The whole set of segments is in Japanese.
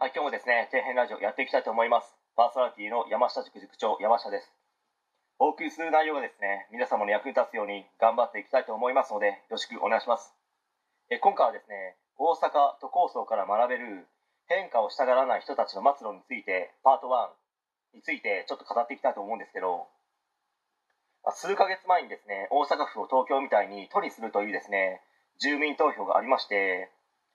はい、今日もですね、底辺ラジオやっていきたいと思います。パーソナリティの山下塾塾長、山下です。お送りする内容がですね、皆様の役に立つように頑張っていきたいと思いますので、よろしくお願いします。え今回はですね、大阪都構想から学べる変化をしたがらない人たちの末路について、パート1についてちょっと語っていきたいと思うんですけど、数ヶ月前にですね、大阪府を東京みたいに都にするというですね、住民投票がありまして、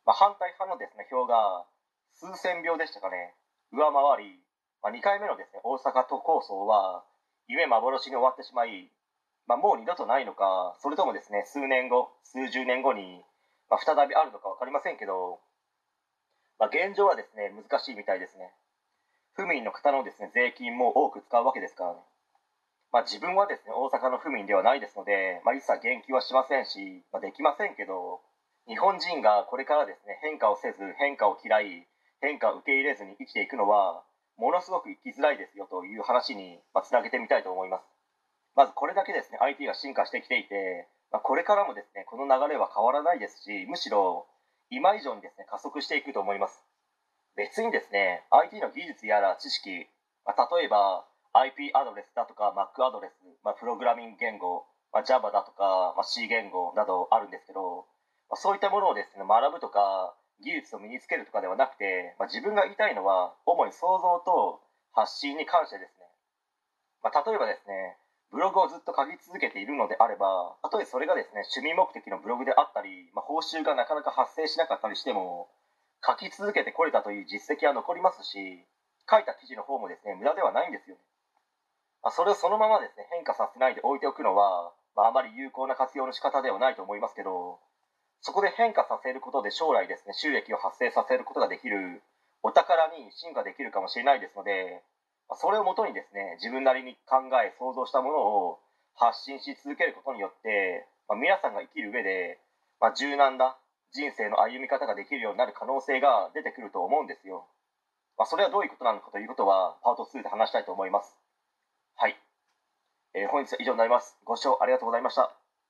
まあ、反対派のですね、票が数千票でしたかね、上回り、まあ、2回目のですね、大阪都構想は、夢幻に終わってしまい、まあ、もう二度とないのか、それともですね、数年後、数十年後に、まあ、再びあるのか分かりませんけど、まあ、現状はですね、難しいみたいですね。府民の方のですね、税金も多く使うわけですからね。まあ、自分はですね、大阪の府民ではないですので、まあ、一切言及はしませんし、まあ、できませんけど、日本人がこれからですね、変化をせず、変化を嫌い、変化を受け入れずに生きていくのはものすごく生きづらいですよという話につなげてみたいと思います。まずこれだけですね IT が進化してきていて、まあ、これからもですねこの流れは変わらないですしむしろ今以上にですね加速していくと思います。別にですね IT の技術やら知識、まあ、例えば IP アドレスだとか Mac アドレス、まあ、プログラミング言語、まあ、Java だとか、まあ、C 言語などあるんですけど、まあ、そういったものをですね学ぶとか技術を身につけるとかではなくて、まあ、自分が言いたいのは主に想像と発信に関してですね、まあ、例えばですねブログをずっと書き続けているのであればたとえそれがですね趣味目的のブログであったり、まあ、報酬がなかなか発生しなかったりしても書き続けてこれたという実績は残りますし書いた記事の方もですね無駄ではないんですよね、まあ、それをそのままですね変化させないで置いておくのは、まあ、あまり有効な活用の仕方ではないと思いますけどそこで変化させることで将来ですね収益を発生させることができる。お宝に進化できるかもしれないですのでそれをもとにですね自分なりに考え想像したものを発信し続けることによって、まあ、皆さんが生きる上で、まあ、柔軟な人生の歩み方ができるようになる可能性が出てくると思うんですよ、まあ、それはどういうことなのかということはパート2で話したいと思います。はい、えー、本日は以上になります。ご視聴ありがとうございました。